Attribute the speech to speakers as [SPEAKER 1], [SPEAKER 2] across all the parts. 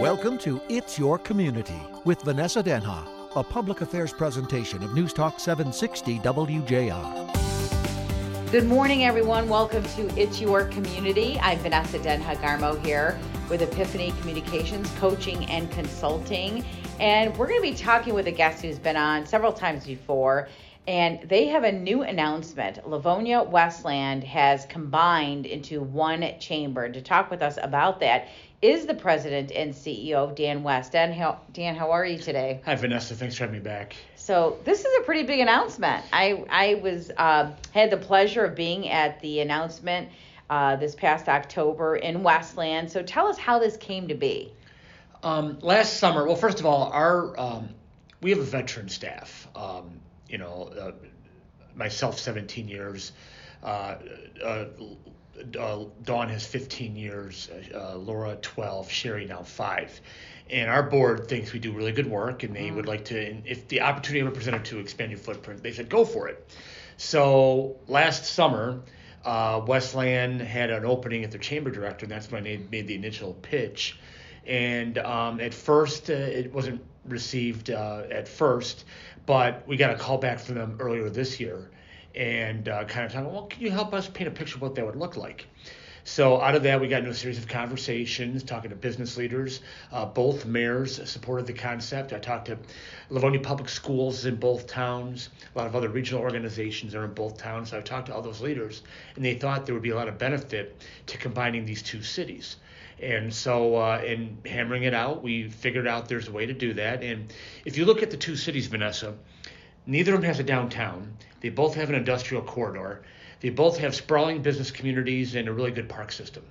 [SPEAKER 1] Welcome to It's Your Community with Vanessa Denha, a public affairs presentation of News Talk 760 WJR.
[SPEAKER 2] Good morning, everyone. Welcome to It's Your Community. I'm Vanessa Denha Garmo here with Epiphany Communications, Coaching and Consulting. And we're going to be talking with a guest who's been on several times before. And they have a new announcement. Livonia Westland has combined into one chamber. To talk with us about that is the president and CEO, Dan West. Dan, how, Dan, how are you today?
[SPEAKER 3] Hi, Vanessa. Thanks for having me back.
[SPEAKER 2] So this is a pretty big announcement. I I was uh, had the pleasure of being at the announcement uh, this past October in Westland. So tell us how this came to be.
[SPEAKER 3] Um, last summer, well, first of all, our um, we have a veteran staff. Um, you know, uh, myself, 17 years. Uh, uh, uh, Dawn has 15 years, uh, Laura 12, Sherry now five. And our board thinks we do really good work, and they mm. would like to, if the opportunity ever presented to expand your footprint, they said go for it. So last summer, uh, Westland had an opening at their chamber director, and that's when I made the initial pitch. And um, at first, uh, it wasn't received uh, at first, but we got a call back from them earlier this year and uh, kind of talking, well, can you help us paint a picture of what that would look like? So out of that, we got into a series of conversations, talking to business leaders. Uh, both mayors supported the concept. I talked to Livonia Public Schools in both towns. A lot of other regional organizations are in both towns. So I talked to all those leaders, and they thought there would be a lot of benefit to combining these two cities. And so, uh, in hammering it out, we figured out there's a way to do that. And if you look at the two cities, Vanessa, neither of them has a downtown. They both have an industrial corridor. They both have sprawling business communities and a really good park system.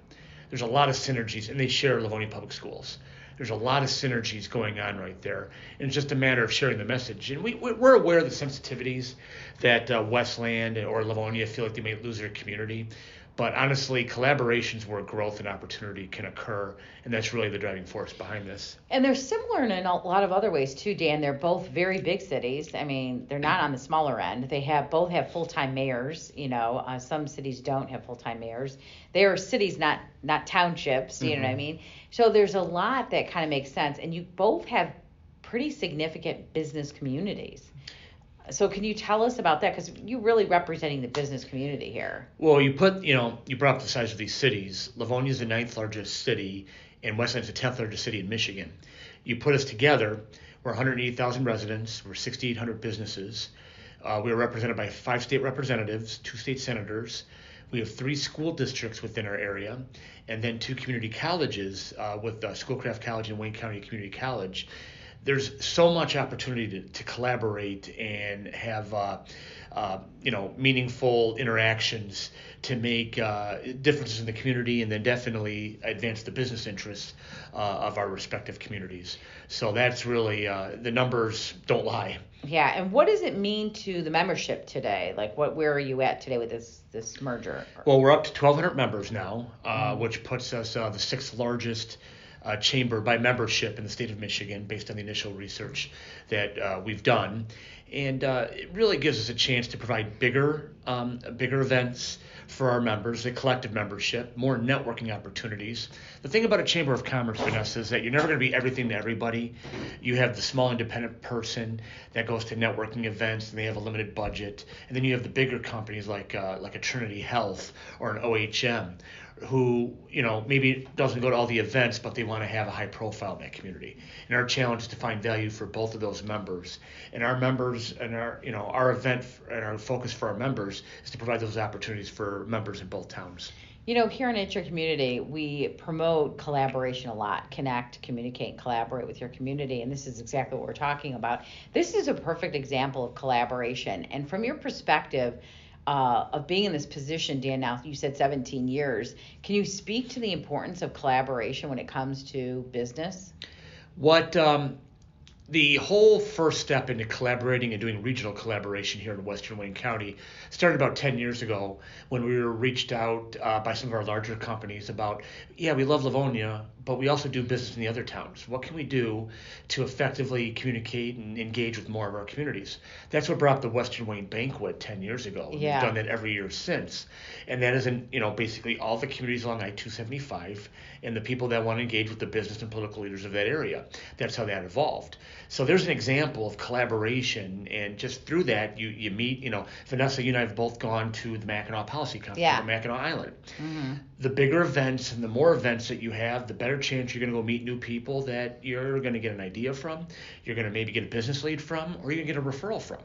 [SPEAKER 3] There's a lot of synergies, and they share Livonia Public Schools. There's a lot of synergies going on right there, and it's just a matter of sharing the message. And we, we're aware of the sensitivities that uh, Westland or Livonia feel like they may lose their community. But honestly, collaborations where growth and opportunity can occur, and that's really the driving force behind this.
[SPEAKER 2] And they're similar in a lot of other ways too, Dan. They're both very big cities. I mean, they're not on the smaller end. They have both have full-time mayors. You know, uh, some cities don't have full-time mayors. They are cities, not not townships. You mm-hmm. know what I mm-hmm. mean? So there's a lot that kind of makes sense, and you both have pretty significant business communities. So can you tell us about that? Because you're really representing the business community here.
[SPEAKER 3] Well, you put, you know, you brought up the size of these cities. Livonia is the ninth largest city, and Westland is the tenth largest city in Michigan. You put us together, we're 180,000 residents, we're 6,800 businesses. Uh, we are represented by five state representatives, two state senators. We have three school districts within our area, and then two community colleges uh, with uh, Schoolcraft College and Wayne County Community College there's so much opportunity to, to collaborate and have uh, uh, you know meaningful interactions to make uh, differences in the community and then definitely advance the business interests uh, of our respective communities. So that's really uh, the numbers don't lie.
[SPEAKER 2] Yeah, and what does it mean to the membership today? Like, what where are you at today with this this merger?
[SPEAKER 3] Well, we're up to 1,200 members now, uh, mm-hmm. which puts us the sixth largest uh, chamber by membership in the state of Michigan based on the initial research that uh, we've done. And uh, it really gives us a chance to provide bigger, um, bigger events for our members, the collective membership, more networking opportunities. The thing about a chamber of commerce, Vanessa, is that you're never going to be everything to everybody. You have the small independent person that goes to networking events and they have a limited budget, and then you have the bigger companies like uh, like a Trinity Health or an OHM who you know maybe doesn't go to all the events but they want to have a high profile in that community. And our challenge is to find value for both of those members. And our members and our you know our event and our focus for our members is to provide those opportunities for members in both towns.
[SPEAKER 2] You know here in your community we promote collaboration a lot connect communicate collaborate with your community and this is exactly what we're talking about. This is a perfect example of collaboration. And from your perspective uh, of being in this position, Dan, now you said 17 years. Can you speak to the importance of collaboration when it comes to business?
[SPEAKER 3] What um, the whole first step into collaborating and doing regional collaboration here in Western Wayne County started about 10 years ago when we were reached out uh, by some of our larger companies about, yeah, we love Livonia, but we also do business in the other towns. What can we do to effectively communicate and engage with more of our communities? That's what brought up the Western Wayne Banquet 10 years ago.
[SPEAKER 2] Yeah.
[SPEAKER 3] We've done that every year since. And that is in, you know, basically all the communities along I-275 and the people that want to engage with the business and political leaders of that area. That's how that evolved. So there's an example of collaboration, and just through that, you, you meet, you know, Vanessa, you and I have both gone to the Mackinac Policy Conference
[SPEAKER 2] Yeah.
[SPEAKER 3] on Mackinac Island. Mm-hmm. The bigger events and the more events that you have, the better chance you're going to go meet new people that you're going to get an idea from, you're going to maybe get a business lead from, or you're going to get a referral from.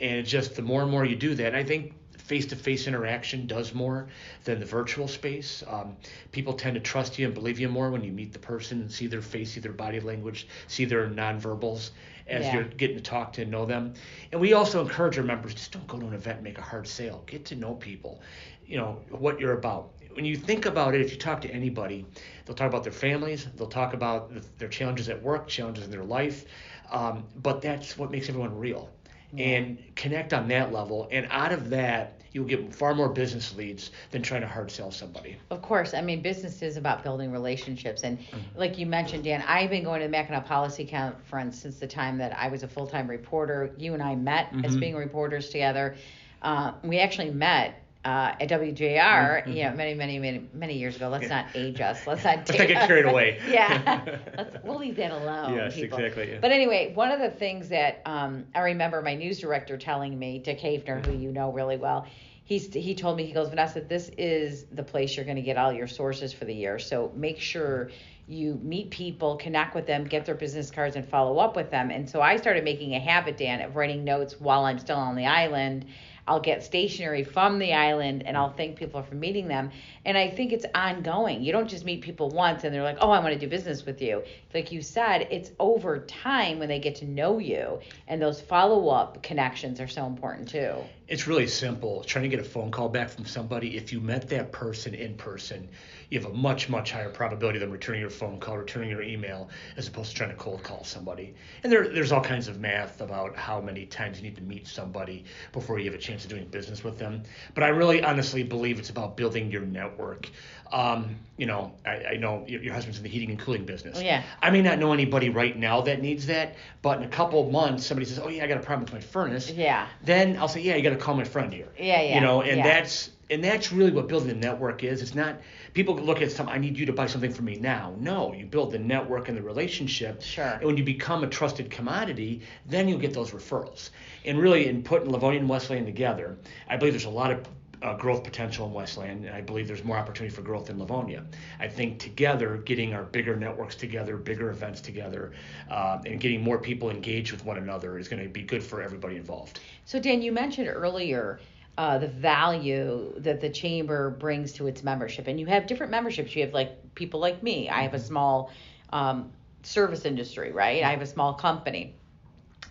[SPEAKER 3] And it's just the more and more you do that, I think face-to-face interaction does more than the virtual space. Um, people tend to trust you and believe you more when you meet the person and see their face, see their body language, see their nonverbals as
[SPEAKER 2] Yeah.
[SPEAKER 3] you're getting to talk to and know them. And we also encourage our members just don't go to an event and make a hard sale. Get to know people, you know, what you're about. When you think about it, if you talk to anybody, they'll talk about their families, they'll talk about the, their challenges at work, challenges in their life. Um, but that's what makes everyone real. And connect on that level. And out of that, you'll get far more business leads than trying to hard sell somebody.
[SPEAKER 2] Of course, I mean, business is about building relationships. And
[SPEAKER 3] Mm-hmm.
[SPEAKER 2] like you mentioned, Dan, I've been going to the Mackinac Policy Conference since the time that I was a full time reporter. You and I met
[SPEAKER 3] Mm-hmm.
[SPEAKER 2] as being reporters together. Uh, we actually met. Uh, at WJR,
[SPEAKER 3] Mm-hmm.
[SPEAKER 2] you know, many, many, many, many years ago. Let's not age us. Let's not.
[SPEAKER 3] Let's not get carried away.
[SPEAKER 2] yeah, Let's, we'll leave that alone.
[SPEAKER 3] Yes,
[SPEAKER 2] people.
[SPEAKER 3] exactly, yeah.
[SPEAKER 2] But anyway, one of the things that um, I remember my news director telling me, Dick Havener, who you know really well, he's he told me he goes, Vanessa, this is the place you're going to get all your sources for the year. So make sure you meet people, connect with them, get their business cards, and follow up with them. And so I started making a habit, Dan, of writing notes while I'm still on the island. I'll get stationery from the island and I'll thank people for meeting them. And I think it's ongoing. You don't just meet people once and they're like, oh, I want to do business with you. Like you said, it's over time when they get to know you. And those follow up connections are so important too.
[SPEAKER 3] It's really simple. Trying to get a phone call back from somebody, if you met that person in person, you have a much, much higher probability than returning your phone call, returning your email, as opposed to trying to cold call somebody. And there, there's all kinds of math about how many times you need to meet somebody before you have a chance of doing business with them. But I really honestly believe it's about building your network. Um, you know, I, I know your, your husband's in the heating and cooling business.
[SPEAKER 2] Oh, yeah.
[SPEAKER 3] I may not know anybody right now that needs that, but in a couple months, somebody says, "Oh yeah, I got a problem with my furnace."
[SPEAKER 2] Yeah.
[SPEAKER 3] Then I'll say, "Yeah, you got to call my friend here."
[SPEAKER 2] Yeah, yeah,
[SPEAKER 3] You know, and
[SPEAKER 2] yeah.
[SPEAKER 3] that's and that's really what building a network is. It's not people look at some. I need you to buy something for me now. No, you build the network and the relationship.
[SPEAKER 2] Sure.
[SPEAKER 3] And when you become a trusted commodity, then you'll get those referrals. And really, in putting Livonia and Westland together, I believe there's a lot of uh, growth potential in Westland, and I believe there's more opportunity for growth in Livonia. I think together, getting our bigger networks together, bigger events together, uh, and getting more people engaged with one another is going to be good for everybody involved.
[SPEAKER 2] So, Dan, you mentioned earlier uh, the value that the chamber brings to its membership, and you have different memberships. You have like people like me. I have a small um, service industry, right? I have a small company.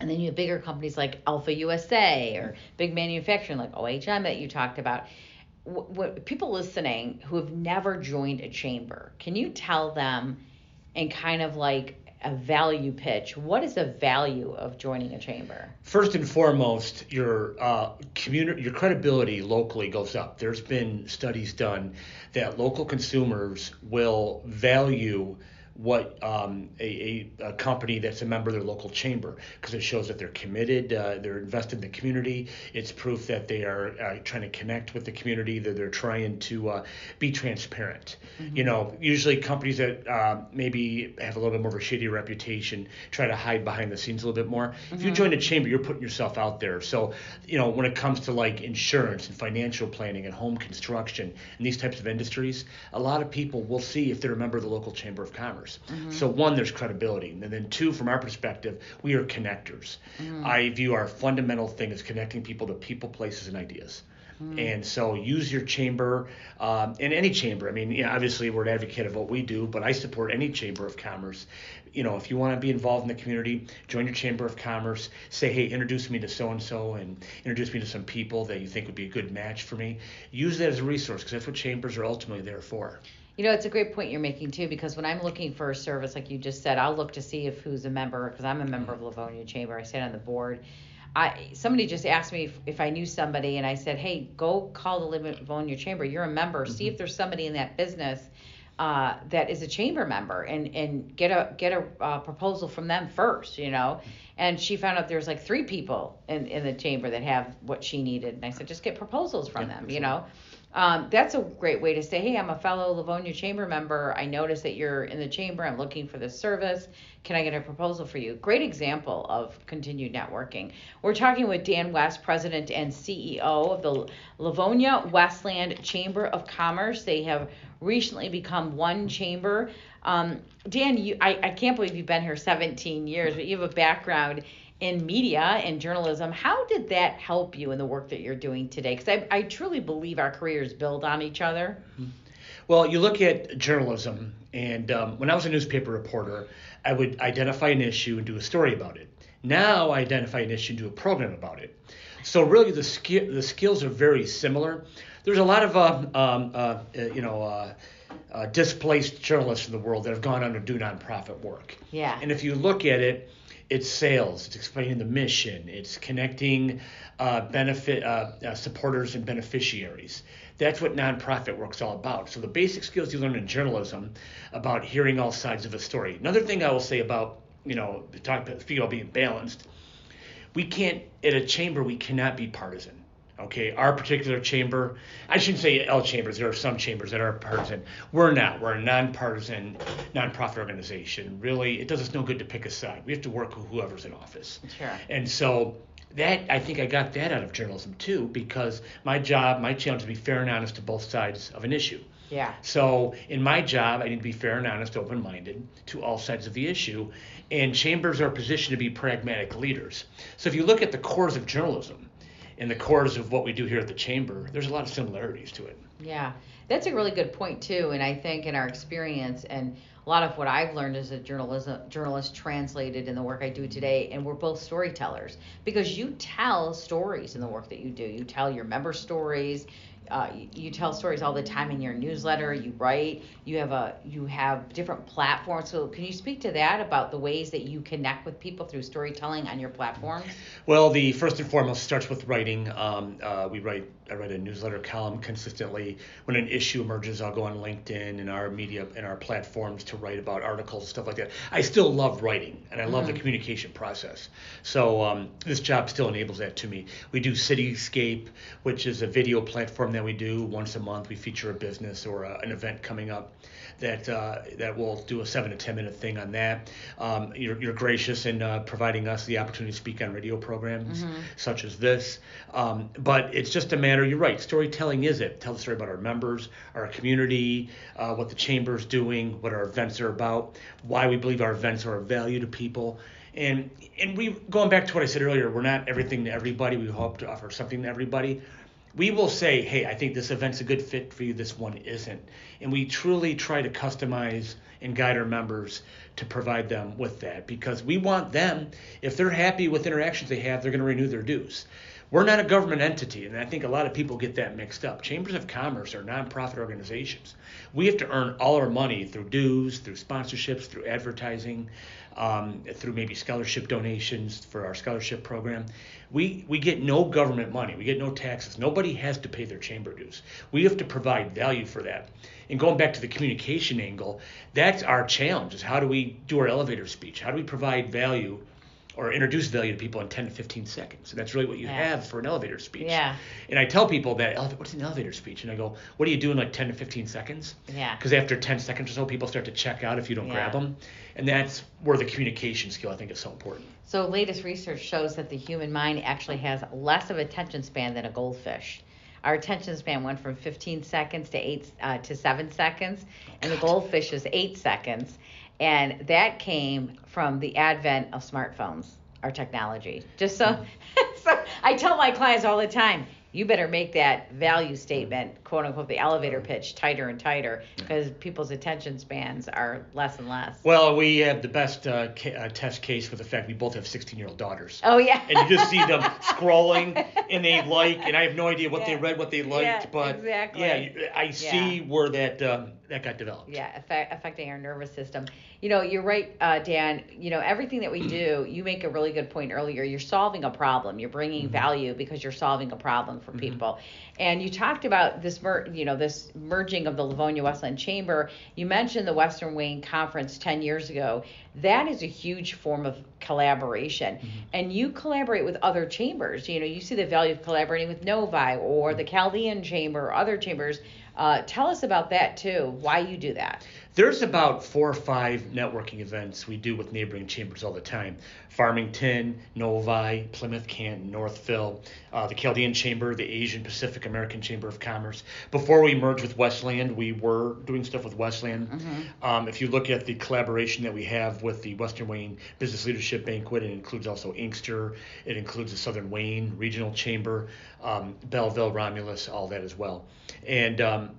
[SPEAKER 2] And then you have bigger companies like Alpha USA or big manufacturing like OHM that you talked about. What, what people listening who have never joined a chamber, can you tell them and kind of like a value pitch? What is the value of joining a chamber?
[SPEAKER 3] First and foremost, your uh, community, your credibility locally goes up. There's been studies done that local consumers will value what um, a, a, a company that's a member of their local chamber because it shows that they're committed, uh, they're invested in the community. It's proof that they are uh, trying to connect with the community, that they're trying to uh, be transparent. You know, usually companies that uh, maybe have a little bit more of a shady reputation try to hide behind the scenes a little bit more. If you join a chamber, you're putting yourself out there. So, you know, when it comes to like insurance and financial planning and home construction and these types of industries, a lot of people will see if they're a member of the local chamber of commerce. So, one, there's credibility. And then, two, from our perspective, we are connectors. I view our fundamental thing as connecting people to people, places, and ideas. And so use your chamber, um, in any chamber. I mean, yeah, obviously we're an advocate of what we do, but I support any chamber of commerce. You know, if you want to be involved in the community, join your chamber of commerce. Say, hey, introduce me to so and so, and introduce me to some people that you think would be a good match for me. Use that as a resource because that's what chambers are ultimately there for.
[SPEAKER 2] You know, it's a great point you're making too, because when I'm looking for a service, like you just said, I'll look to see if who's a member, because I'm a member of Livonia Chamber. I sit on the board. I somebody just asked me if, if I knew somebody, and I said, hey, go call the Livonia Chamber. You're a member. See if there's somebody in that business uh, that is a chamber member and and get a get a uh, proposal from them first, you know. And she found out there's like three people in in the chamber that have what she needed, and I said just get proposals from
[SPEAKER 3] Yeah,
[SPEAKER 2] them, you know. Um, that's a great way to say, hey, I'm a fellow Livonia chamber member. I noticed that you're in the chamber. I'm looking for this service. Can I get a proposal for you? Great example of continued networking. We're talking with Dan West, President and CEO of the Livonia Westland Chamber of Commerce. They have recently become one chamber. Um, Dan, you, I, I can't believe you've been here 17 years, but you have a background in media and journalism. How did that help you in the work that you're doing today? Because I, I truly believe our careers build on each other.
[SPEAKER 3] Well, you look at journalism, and um, when I was a newspaper reporter, I would identify an issue and do a story about it. Now I identify an issue and do a program about it. So really, the skill the skills are very similar. There's a lot of uh, um, uh, uh, you know. Uh, uh, displaced journalists in the world that have gone on to do nonprofit work.
[SPEAKER 2] Yeah.
[SPEAKER 3] And if you look at it, it's sales, it's explaining the mission, it's connecting uh, benefit uh, uh, supporters and beneficiaries. That's what nonprofit work's all about. So the basic skills you learn in journalism about hearing all sides of a story. Another thing I will say about you know talk about being balanced, we can't at a chamber we cannot be partisan. Okay, our particular chamber, I shouldn't say all chambers, there are some chambers that are partisan. We're not. We're a nonpartisan nonprofit organization. Really, it does us no good to pick a side. We have to work with whoever's in office.
[SPEAKER 2] Sure.
[SPEAKER 3] And so that I think I got that out of journalism too, because my job, my challenge is to be fair and honest to both sides of an issue.
[SPEAKER 2] Yeah.
[SPEAKER 3] So in my job, I need to be fair and honest, open-minded to all sides of the issue, and chambers are positioned to be pragmatic leaders. So if you look at the cores of journalism and the cores of what we do here at the chamber, there's a lot of similarities to it.
[SPEAKER 2] Yeah, that's a really good point too. And I think in our experience and a lot of what I've learned as a journalism journalist translated in the work I do today, and we're both storytellers because you tell stories in the work that you do. You tell your member stories. Uh, you, you tell stories all the time in your newsletter. You write. You have a you have different platforms. So can you speak to that about the ways that you connect with people through storytelling on your platforms?
[SPEAKER 3] Well, the first and foremost starts with writing. Um, uh, we write. I write a newsletter column consistently. When an issue emerges, I'll go on LinkedIn and our media and our platforms to write about articles, and stuff like that. I still love writing, and I love the communication process. So um, this job still enables that to me. We do Cityscape, which is a video platform that we do once a month. We feature a business or a, an event coming up that uh, that will do a seven to ten minute thing on that. Um, you're, you're gracious in uh, providing us the opportunity to speak on radio programs such as this. Um, but it's just a matter. You're right. Storytelling is it. Tell the story about our members, our community, uh, what the chamber's doing, what our events are about, why we believe our events are of value to people. And and we going back to what I said earlier, we're not everything to everybody. We hope to offer something to everybody we will say, hey, I think this event's a good fit for you, this one isn't. And we truly try to customize and guide our members to provide them with that because we want them, if they're happy with interactions they have, they're going to renew their dues. We're not a government entity, and I think a lot of people get that mixed up. Chambers of Commerce are nonprofit organizations. We have to earn all our money through dues, through sponsorships, through advertising, um, through maybe scholarship donations for our scholarship program. We we get no government money. We get no taxes. Nobody has to pay their chamber dues. We have to provide value for that. And going back to the communication angle, that's our challenge: is how do we do our elevator speech? How do we provide value? Or introduce value to people in 10 to 15 seconds. And that's really what you
[SPEAKER 2] Yeah.
[SPEAKER 3] have for an elevator speech.
[SPEAKER 2] Yeah.
[SPEAKER 3] And I tell people that, what's an elevator speech? And I go, what do you do in like 10 to 15 seconds?
[SPEAKER 2] Yeah.
[SPEAKER 3] Because after 10 seconds or so, people start to check out if you don't
[SPEAKER 2] Yeah.
[SPEAKER 3] grab them. And that's where the communication skill, I think, is so important.
[SPEAKER 2] So, latest research shows that the human mind actually has less of attention span than a goldfish. Our attention span went from 15 seconds to eight uh, to seven seconds, and the goldfish is eight seconds, and that came from the advent of smartphones, our technology. Just so, so I tell my clients all the time, you better make that value statement, quote unquote, the elevator pitch, tighter and tighter, because people's attention spans are less and less.
[SPEAKER 3] Well, we have the best uh, ca- uh, test case for the fact we both have 16 year old daughters.
[SPEAKER 2] Oh yeah.
[SPEAKER 3] and you just see them scrolling and they like and i have no idea what they read what they liked
[SPEAKER 2] Yeah,
[SPEAKER 3] but
[SPEAKER 2] exactly.
[SPEAKER 3] yeah i see
[SPEAKER 2] Yeah.
[SPEAKER 3] where that um, that got developed
[SPEAKER 2] yeah affect, affecting our nervous system you know you're right uh, dan you know everything that we do you make a really good point earlier you're solving a problem you're bringing
[SPEAKER 3] Mm-hmm.
[SPEAKER 2] value because you're solving a problem for mm-hmm. people. And you talked about this, mer- you know, this merging of the Livonia Westland Chamber. You mentioned the Western Wayne Conference 10 years ago. That is a huge form of collaboration. And you collaborate with other chambers. You know, you see the value of collaborating with Novi or the Chaldean Chamber or other chambers. Uh, tell us about that too. Why you do that?
[SPEAKER 3] There's about four or five networking events we do with neighboring chambers all the time. Farmington, Novi, Plymouth, Canton, Northville, uh, the Chaldean Chamber, the Asian Pacific American Chamber of Commerce. Before we merged with Westland, we were doing stuff with Westland. Um, if you look at the collaboration that we have with the Western Wayne Business Leadership Banquet, it includes also Inkster, it includes the Southern Wayne Regional Chamber, um, Belleville, Romulus, all that as well. And um,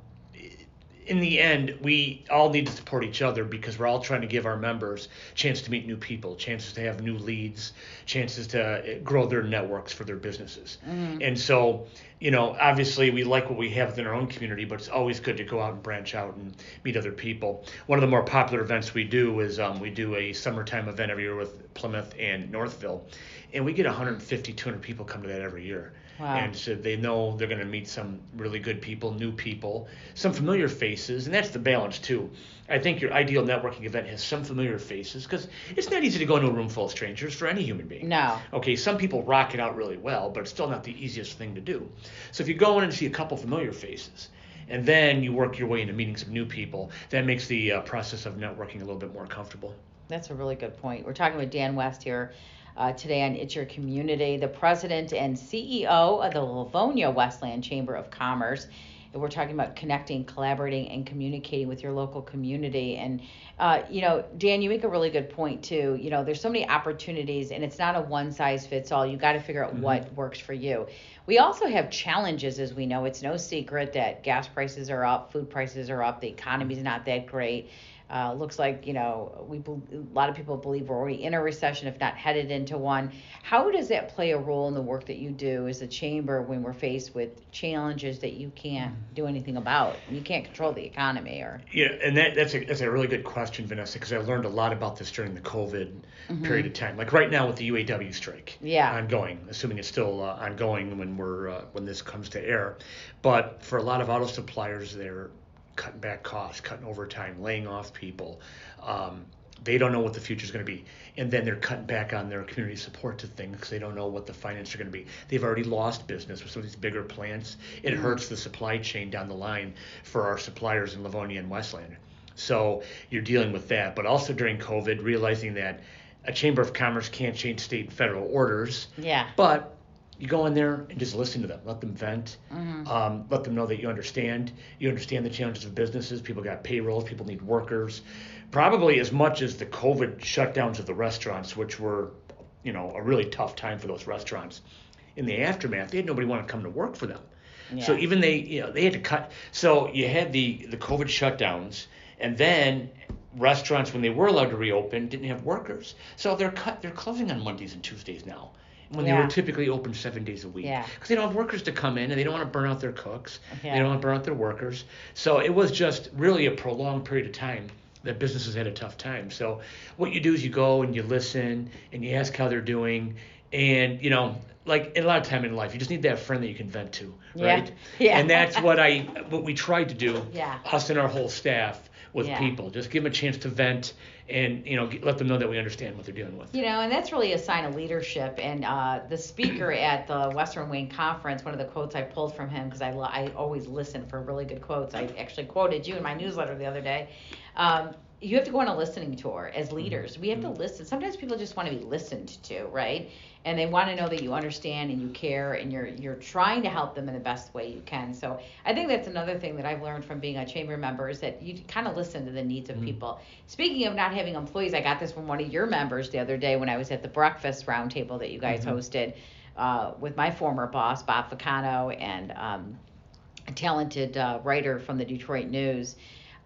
[SPEAKER 3] in the end, we all need to support each other because we're all trying to give our members chance to meet new people, chances to have new leads, chances to uh, grow their networks for their businesses. And so, you know, obviously we like what we have within our own community, but it's always good to go out and branch out and meet other people. One of the more popular events we do is um, we do a summertime event every year with Plymouth and Northville, and we get 150, 200 people come to that every year.
[SPEAKER 2] Wow.
[SPEAKER 3] And so they know they're going to meet some really good people, new people, some familiar faces, and that's the balance too. I think your ideal networking event has some familiar faces because it's not easy to go into a room full of strangers for any human being.
[SPEAKER 2] No.
[SPEAKER 3] Okay, some people rock it out really well, but it's still not the easiest thing to do. So if you go in and see a couple familiar faces, and then you work your way into meeting some new people, that makes the uh, process of networking a little bit more comfortable.
[SPEAKER 2] That's a really good point. We're talking with Dan West here uh, today on It's Your Community, the president and CEO of the Livonia Westland Chamber of Commerce. And we're talking about connecting, collaborating, and communicating with your local community. And, uh, you know, Dan, you make a really good point, too. You know, there's so many opportunities, and it's not a one size fits all. You got to figure out what works for you. We also have challenges, as we know. It's no secret that gas prices are up, food prices are up, the economy's not that great. Uh, looks like you know we a lot of people believe we're already in a recession, if not headed into one. How does that play a role in the work that you do as a chamber when we're faced with challenges that you can't do anything about? You can't control the economy, or
[SPEAKER 3] Yeah, and that, that's a that's a really good question, Vanessa, because I learned a lot about this during the COVID period of time. Like right now with the UAW strike,
[SPEAKER 2] Yeah.
[SPEAKER 3] ongoing, assuming it's still uh, ongoing when we're uh, when this comes to air. But for a lot of auto suppliers, they're cutting back costs, cutting overtime, laying off people. Um, they don't know what the future is going to be, and then they're cutting back on their community support to things because they don't know what the finances are going to be. They've already lost business with some of these bigger plants. It hurts the supply chain down the line for our suppliers in Livonia and Westland. So you're dealing with that, but also during COVID, realizing that a chamber of commerce can't change state and federal orders.
[SPEAKER 2] Yeah.
[SPEAKER 3] But you go in there and just listen to them, let them vent, um, let them know that you understand. You understand the challenges of businesses. People got payrolls, people need workers. Probably as much as the COVID shutdowns of the restaurants, which were, you know, a really tough time for those restaurants. In the aftermath, they had nobody want to come to work for them. So even they, you know, they had to cut. So you had the the COVID shutdowns, and then restaurants, when they were allowed to reopen, didn't have workers. So they're cut. They're closing on Mondays and Tuesdays now, when they were typically open seven days a week.
[SPEAKER 2] Yeah.
[SPEAKER 3] Because they don't have workers to come in, and they don't want to burn out their cooks.
[SPEAKER 2] Yeah.
[SPEAKER 3] They don't want to burn out their workers. So it was just really a prolonged period of time that businesses had a tough time. So what you do is you go and you listen and you ask how they're doing, and you know. Like a lot of time in life, you just need that friend that you can vent to,
[SPEAKER 2] Yeah.
[SPEAKER 3] right?
[SPEAKER 2] Yeah.
[SPEAKER 3] And that's what I, what we tried to do,
[SPEAKER 2] Yeah.
[SPEAKER 3] us and our whole staff with
[SPEAKER 2] Yeah.
[SPEAKER 3] people. Just give them a chance to vent, and you know, let them know that we understand what they're dealing with.
[SPEAKER 2] You know, and that's really a sign of leadership. And uh, the speaker at the Western Wayne Conference, one of the quotes I pulled from him, because I, lo- I always listen for really good quotes. I actually quoted you in my newsletter the other day. Um, you have to go on a listening tour as leaders. We have to listen. Sometimes people just want to be listened to, right? And they want to know that you understand and you care and you're you're trying to help them in the best way you can. So I think that's another thing that I've learned from being a chamber member is that you kind of listen to the needs of people. Speaking of not having employees, I got this from one of your members the other day when I was at the breakfast roundtable that you guys hosted uh, with my former boss Bob Ficano and um, a talented uh, writer from the Detroit News,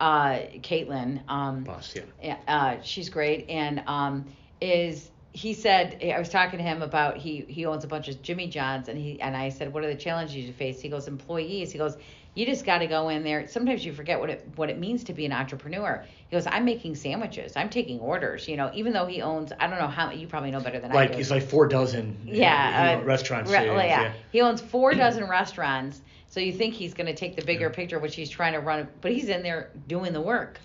[SPEAKER 2] uh, Caitlin. Um,
[SPEAKER 3] Boss, yeah.
[SPEAKER 2] yeah, uh, she's great, and um, is he said I was talking to him about he he owns a bunch of Jimmy Johns, and he and I said, what are the challenges you face? He goes, employees. He goes, You just got to go in there. Sometimes you forget what it what it means to be an entrepreneur. He goes, I'm making sandwiches. I'm taking orders. You know, even though he owns, I don't know how you probably know better than
[SPEAKER 3] like
[SPEAKER 2] I do.
[SPEAKER 3] Like it's like four dozen
[SPEAKER 2] yeah,
[SPEAKER 3] you know,
[SPEAKER 2] uh,
[SPEAKER 3] restaurants.
[SPEAKER 2] re-
[SPEAKER 3] yeah,
[SPEAKER 2] yeah.
[SPEAKER 3] yeah.
[SPEAKER 2] He owns four dozen restaurants. So you think he's going to take the bigger picture, which he's trying to run, but he's in there doing the work.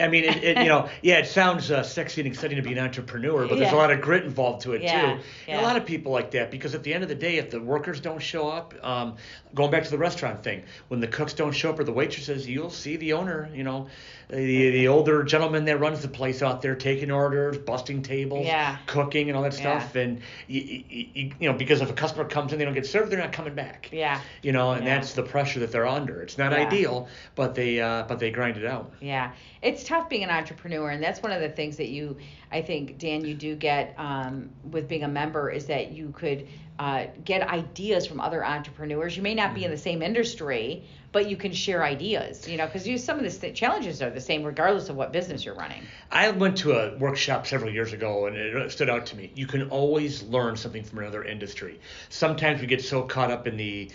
[SPEAKER 3] I mean, it, it, you know, yeah, it sounds uh, sexy and exciting to be an entrepreneur, but there's a lot of grit involved to it
[SPEAKER 2] Yeah,
[SPEAKER 3] too. And
[SPEAKER 2] yeah.
[SPEAKER 3] a lot of people like that because at the end of the day, if the workers don't show up, um, going back to the restaurant thing, when the cooks don't show up or the waitresses, you'll see the owner, you know, the the older gentleman that runs the place out there taking orders, busting tables,
[SPEAKER 2] Yeah.
[SPEAKER 3] cooking, and all that
[SPEAKER 2] Yeah.
[SPEAKER 3] stuff. And you, you, you know, because if a customer comes in, they don't get served, they're not coming back.
[SPEAKER 2] Yeah.
[SPEAKER 3] You know, and
[SPEAKER 2] Yeah.
[SPEAKER 3] that's the pressure that they're under. It's not
[SPEAKER 2] Yeah.
[SPEAKER 3] ideal, but they uh, but they grind it out.
[SPEAKER 2] Yeah, it's tough being an entrepreneur, and that's one of the things that you, I think, Dan, you do get um, with being a member is that you could uh, get ideas from other entrepreneurs. You may not be in the same industry, but you can share ideas. You know, because some of the st- challenges are the same regardless of what business you're running.
[SPEAKER 3] I went to a workshop several years ago and it stood out to me. You can always learn something from another industry. Sometimes we get so caught up in the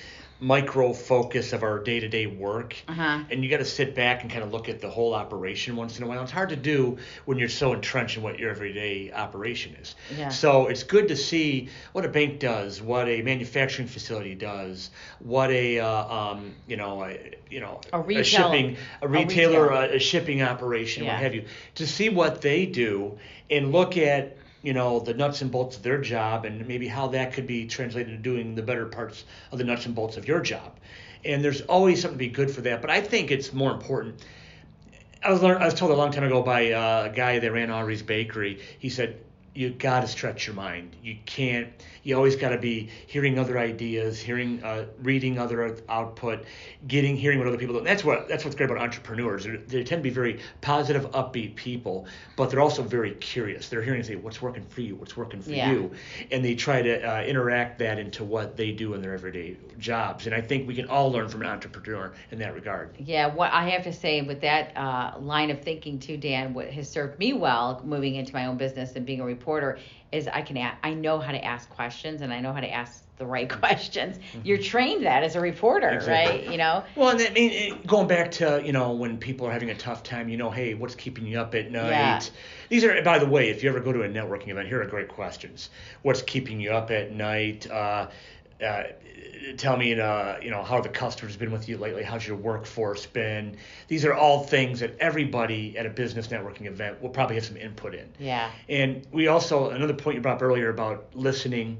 [SPEAKER 3] micro focus of our day to day work,
[SPEAKER 2] Uh-huh.
[SPEAKER 3] and you got to sit back and kind of look at the whole operation once in a while. It's hard to do when you're so entrenched in what your everyday operation is.
[SPEAKER 2] Yeah.
[SPEAKER 3] So it's good to see what a bank does, what a manufacturing facility does, what a uh, um, you know a, you know
[SPEAKER 2] A retail-
[SPEAKER 3] shipping a
[SPEAKER 2] a
[SPEAKER 3] retailer
[SPEAKER 2] retail.
[SPEAKER 3] a, a shipping operation
[SPEAKER 2] Yeah.
[SPEAKER 3] what have you to see what they do and look at you know the nuts and bolts of their job and maybe how that could be translated to doing the better parts of the nuts and bolts of your job and there's always something to be good for that but i think it's more important I was learn, I was told a long time ago by uh, a guy that ran Awrey's Bakery. He said, "You got to stretch your mind. You can't. You always got to be hearing other ideas, hearing, uh, reading other output, getting, hearing what other people do. And that's what that's what's great about entrepreneurs. They're, they tend to be very positive, upbeat people, but they're also very curious. They're hearing and say, "What's working for you? What's working for
[SPEAKER 2] Yeah.
[SPEAKER 3] you?" And they try to uh, interact that into what they do in their everyday jobs. And I think we can all learn from an entrepreneur in that regard.
[SPEAKER 2] Yeah, what I have to say with that uh, line of thinking too, Dan, what has served me well moving into my own business and being a reporter is I can a- I know how to ask questions and I know how to ask the right questions. You're trained that as a reporter,
[SPEAKER 3] Mm-hmm. Exactly.
[SPEAKER 2] right? You know.
[SPEAKER 3] Well, and I mean, going back to you know when people are having a tough time, you know, hey, what's keeping you up at night?
[SPEAKER 2] Yeah.
[SPEAKER 3] These are, by the way, if you ever go to a networking event, here are great questions. What's keeping you up at night? Uh, uh, tell me, uh, you know, how the customers been with you lately? How's your workforce been? These are all things that everybody at a business networking event will probably have some input in.
[SPEAKER 2] Yeah.
[SPEAKER 3] And we also another point you brought up earlier about listening.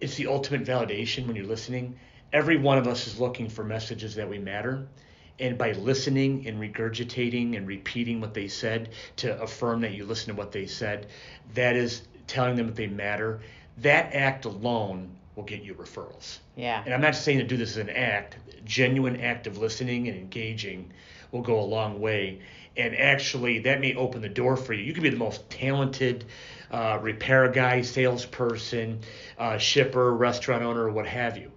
[SPEAKER 3] It's the ultimate validation when you're listening. Every one of us is looking for messages that we matter. And by listening and regurgitating and repeating what they said to affirm that you listen to what they said, that is telling them that they matter. That act alone will get you referrals.
[SPEAKER 2] Yeah.
[SPEAKER 3] And I'm not saying to do this as an act. Genuine act of listening and engaging will go a long way. And actually, that may open the door for you. You could be the most talented uh, repair guy, salesperson, uh, shipper, restaurant owner, what have you.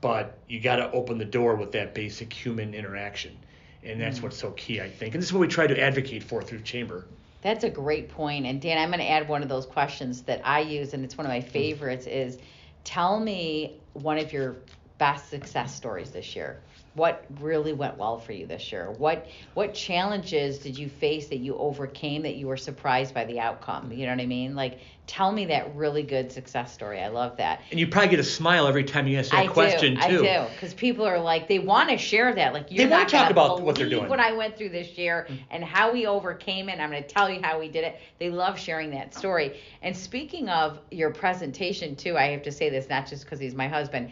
[SPEAKER 3] But you got to open the door with that basic human interaction. And that's what's so key, I think. And this is what we try to advocate for through Chamber.
[SPEAKER 2] That's a great point. And Dan, I'm going to add one of those questions that I use, and it's one of my favorites. Is tell me one of your best success stories this year. What really went well for you this year? What what challenges did you face that you overcame that you were surprised by the outcome? You know what I mean? Like tell me that really good success story. I love that.
[SPEAKER 3] And you probably get a smile every time you ask that
[SPEAKER 2] I
[SPEAKER 3] question,
[SPEAKER 2] do,
[SPEAKER 3] too.
[SPEAKER 2] I do, because people are like they want to share that. Like you're
[SPEAKER 3] They wanna
[SPEAKER 2] not
[SPEAKER 3] talk about what they're doing.
[SPEAKER 2] What I went through this year mm. and how we overcame it. And I'm going to tell you how we did it. They love sharing that story. And speaking of your presentation too, I have to say this not just because he's my husband.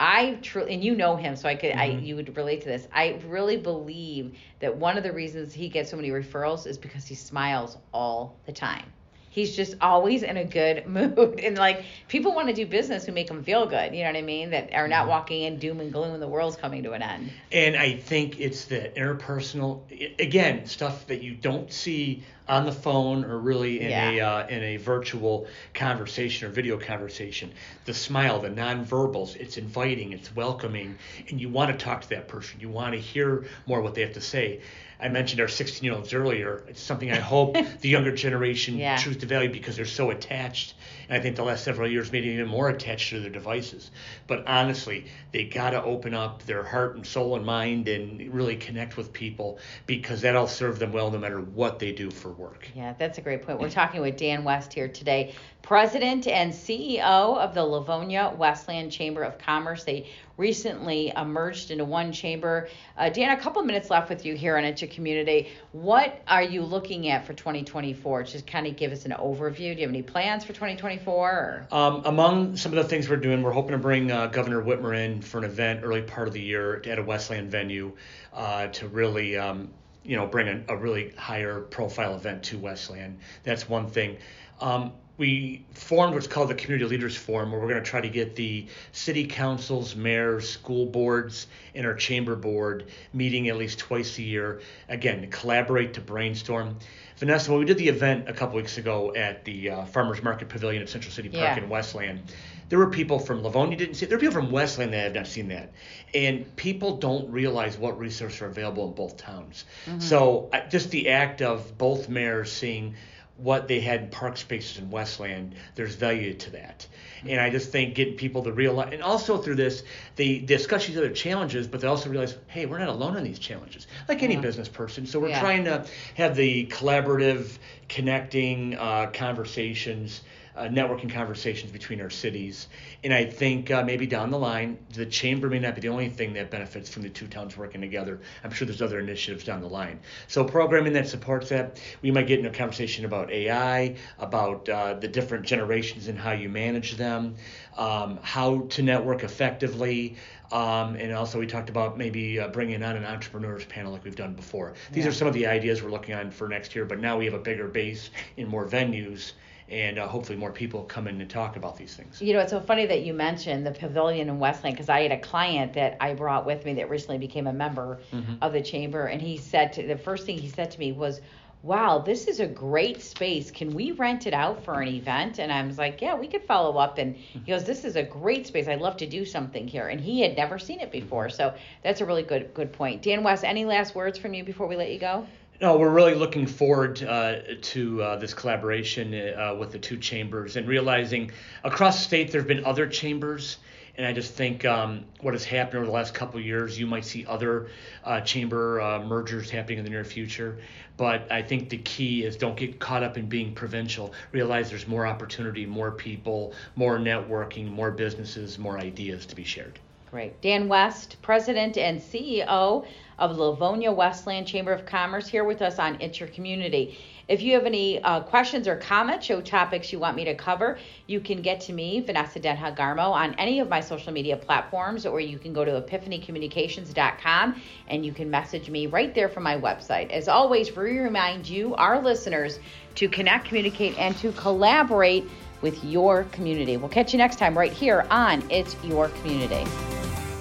[SPEAKER 2] I truly, and you know him, so I could, I
[SPEAKER 3] Mm-hmm.
[SPEAKER 2] you would relate to this. I really believe that one of the reasons he gets so many referrals is because he smiles all the time. He's just always in a good mood, and like people want to do business who make them feel good. You know what I mean? That are
[SPEAKER 3] Mm-hmm.
[SPEAKER 2] not walking in doom and gloom, and the world's coming to an end.
[SPEAKER 3] And I think it's the interpersonal, again, stuff that you don't see on the phone or really in a uh, in a virtual conversation or video conversation. The smile, the nonverbals, it's inviting, it's welcoming, and you want to talk to that person. You want to hear more what they have to say. I mentioned our 16 year olds earlier. It's something I hope the younger generation
[SPEAKER 2] Yeah.
[SPEAKER 3] choose to value because they're so attached. And I think the last several years made them even more attached to their devices. But honestly, they got to open up their heart and soul and mind and really connect with people because that'll serve them well no matter what they do for work.
[SPEAKER 2] Yeah, that's a great point. We're talking with Dan West here today, President and CEO of the Livonia Westland Chamber of Commerce. They recently merged into one chamber. Uh, Dan, a couple minutes left with you here on Your Community. What are you looking at for 2024? Just kind of give us an overview. Do you have any plans for 2024? Or?
[SPEAKER 3] Um, among some of the things we're doing, we're hoping to bring uh, Governor Whitmer in for an event early part of the year at a Westland venue uh, to really, um, you know, bring a, a, really higher profile event to Westland. That's one thing. Um, we formed what's called the Community Leaders Forum, where we're going to try to get the city councils, mayors, school boards, and our chamber board meeting at least twice a year. Again, to collaborate, to brainstorm. Vanessa, when we did the event a couple weeks ago at the uh, Farmers Market Pavilion at Central City Park
[SPEAKER 2] Yeah.
[SPEAKER 3] in Westland, there were people from Livonia didn't see it. There were people from Westland that have not seen that, and people don't realize what resources are available in both towns. So uh, just the act of both mayors seeing what they had in park spaces in Westland, there's value to that. And I just think getting people to realize, and also through this, they discuss these other challenges, but they also realize, hey, we're not alone in these challenges, like any
[SPEAKER 2] Yeah.
[SPEAKER 3] business person. So we're
[SPEAKER 2] Yeah.
[SPEAKER 3] trying to have the collaborative, connecting uh, conversations. Uh, networking conversations between our cities, and I think uh, maybe down the line, the chamber may not be the only thing that benefits from the two towns working together. I'm sure there's other initiatives down the line. So programming that supports that, we might get into a conversation about AI, about uh, the different generations and how you manage them, um, how to network effectively. Um, and also, we talked about maybe uh, bringing on an entrepreneurs panel like we've done before. These
[SPEAKER 2] Yeah.
[SPEAKER 3] are some of the ideas we're looking on for next year, but now we have a bigger base in more venues, and uh, hopefully more people come in and talk about these things.
[SPEAKER 2] You know, it's so funny that you mentioned the pavilion in Westland because I had a client that I brought with me that recently became a member of the chamber, and he said to, the first thing he said to me was, "Wow, this is a great space. Can we rent it out for an event?" And I was like, "Yeah, we could follow up." And he goes, "This is a great space. I'd love to do something here." And he had never seen it before, so that's a really good good point. Dan West, any last words from you before we let you go?
[SPEAKER 3] No, we're really looking forward uh, to uh, this collaboration uh, with the two chambers and realizing across the state there have been other chambers. And I just think um, what has happened over the last couple of years, you might see other uh, chamber uh, mergers happening in the near future. But I think the key is don't get caught up in being provincial. Realize there's more opportunity, more people, more networking, more businesses, more ideas to be shared.
[SPEAKER 2] Great. Dan West, President and CEO of Livonia Westland Chamber of Commerce, here with us on It's Your Community. If you have any uh, questions or comments, show topics you want me to cover, you can get to me, Vanessa Denha Garmo, on any of my social media platforms, or you can go to epiphanycommunications.com and you can message me right there from my website. As always, we remind you, our listeners, to connect, communicate, and to collaborate with your community. We'll catch you next time right here on It's Your Community.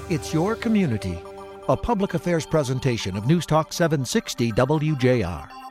[SPEAKER 1] It's Your Community, a public affairs presentation of News Talk 760 WJR.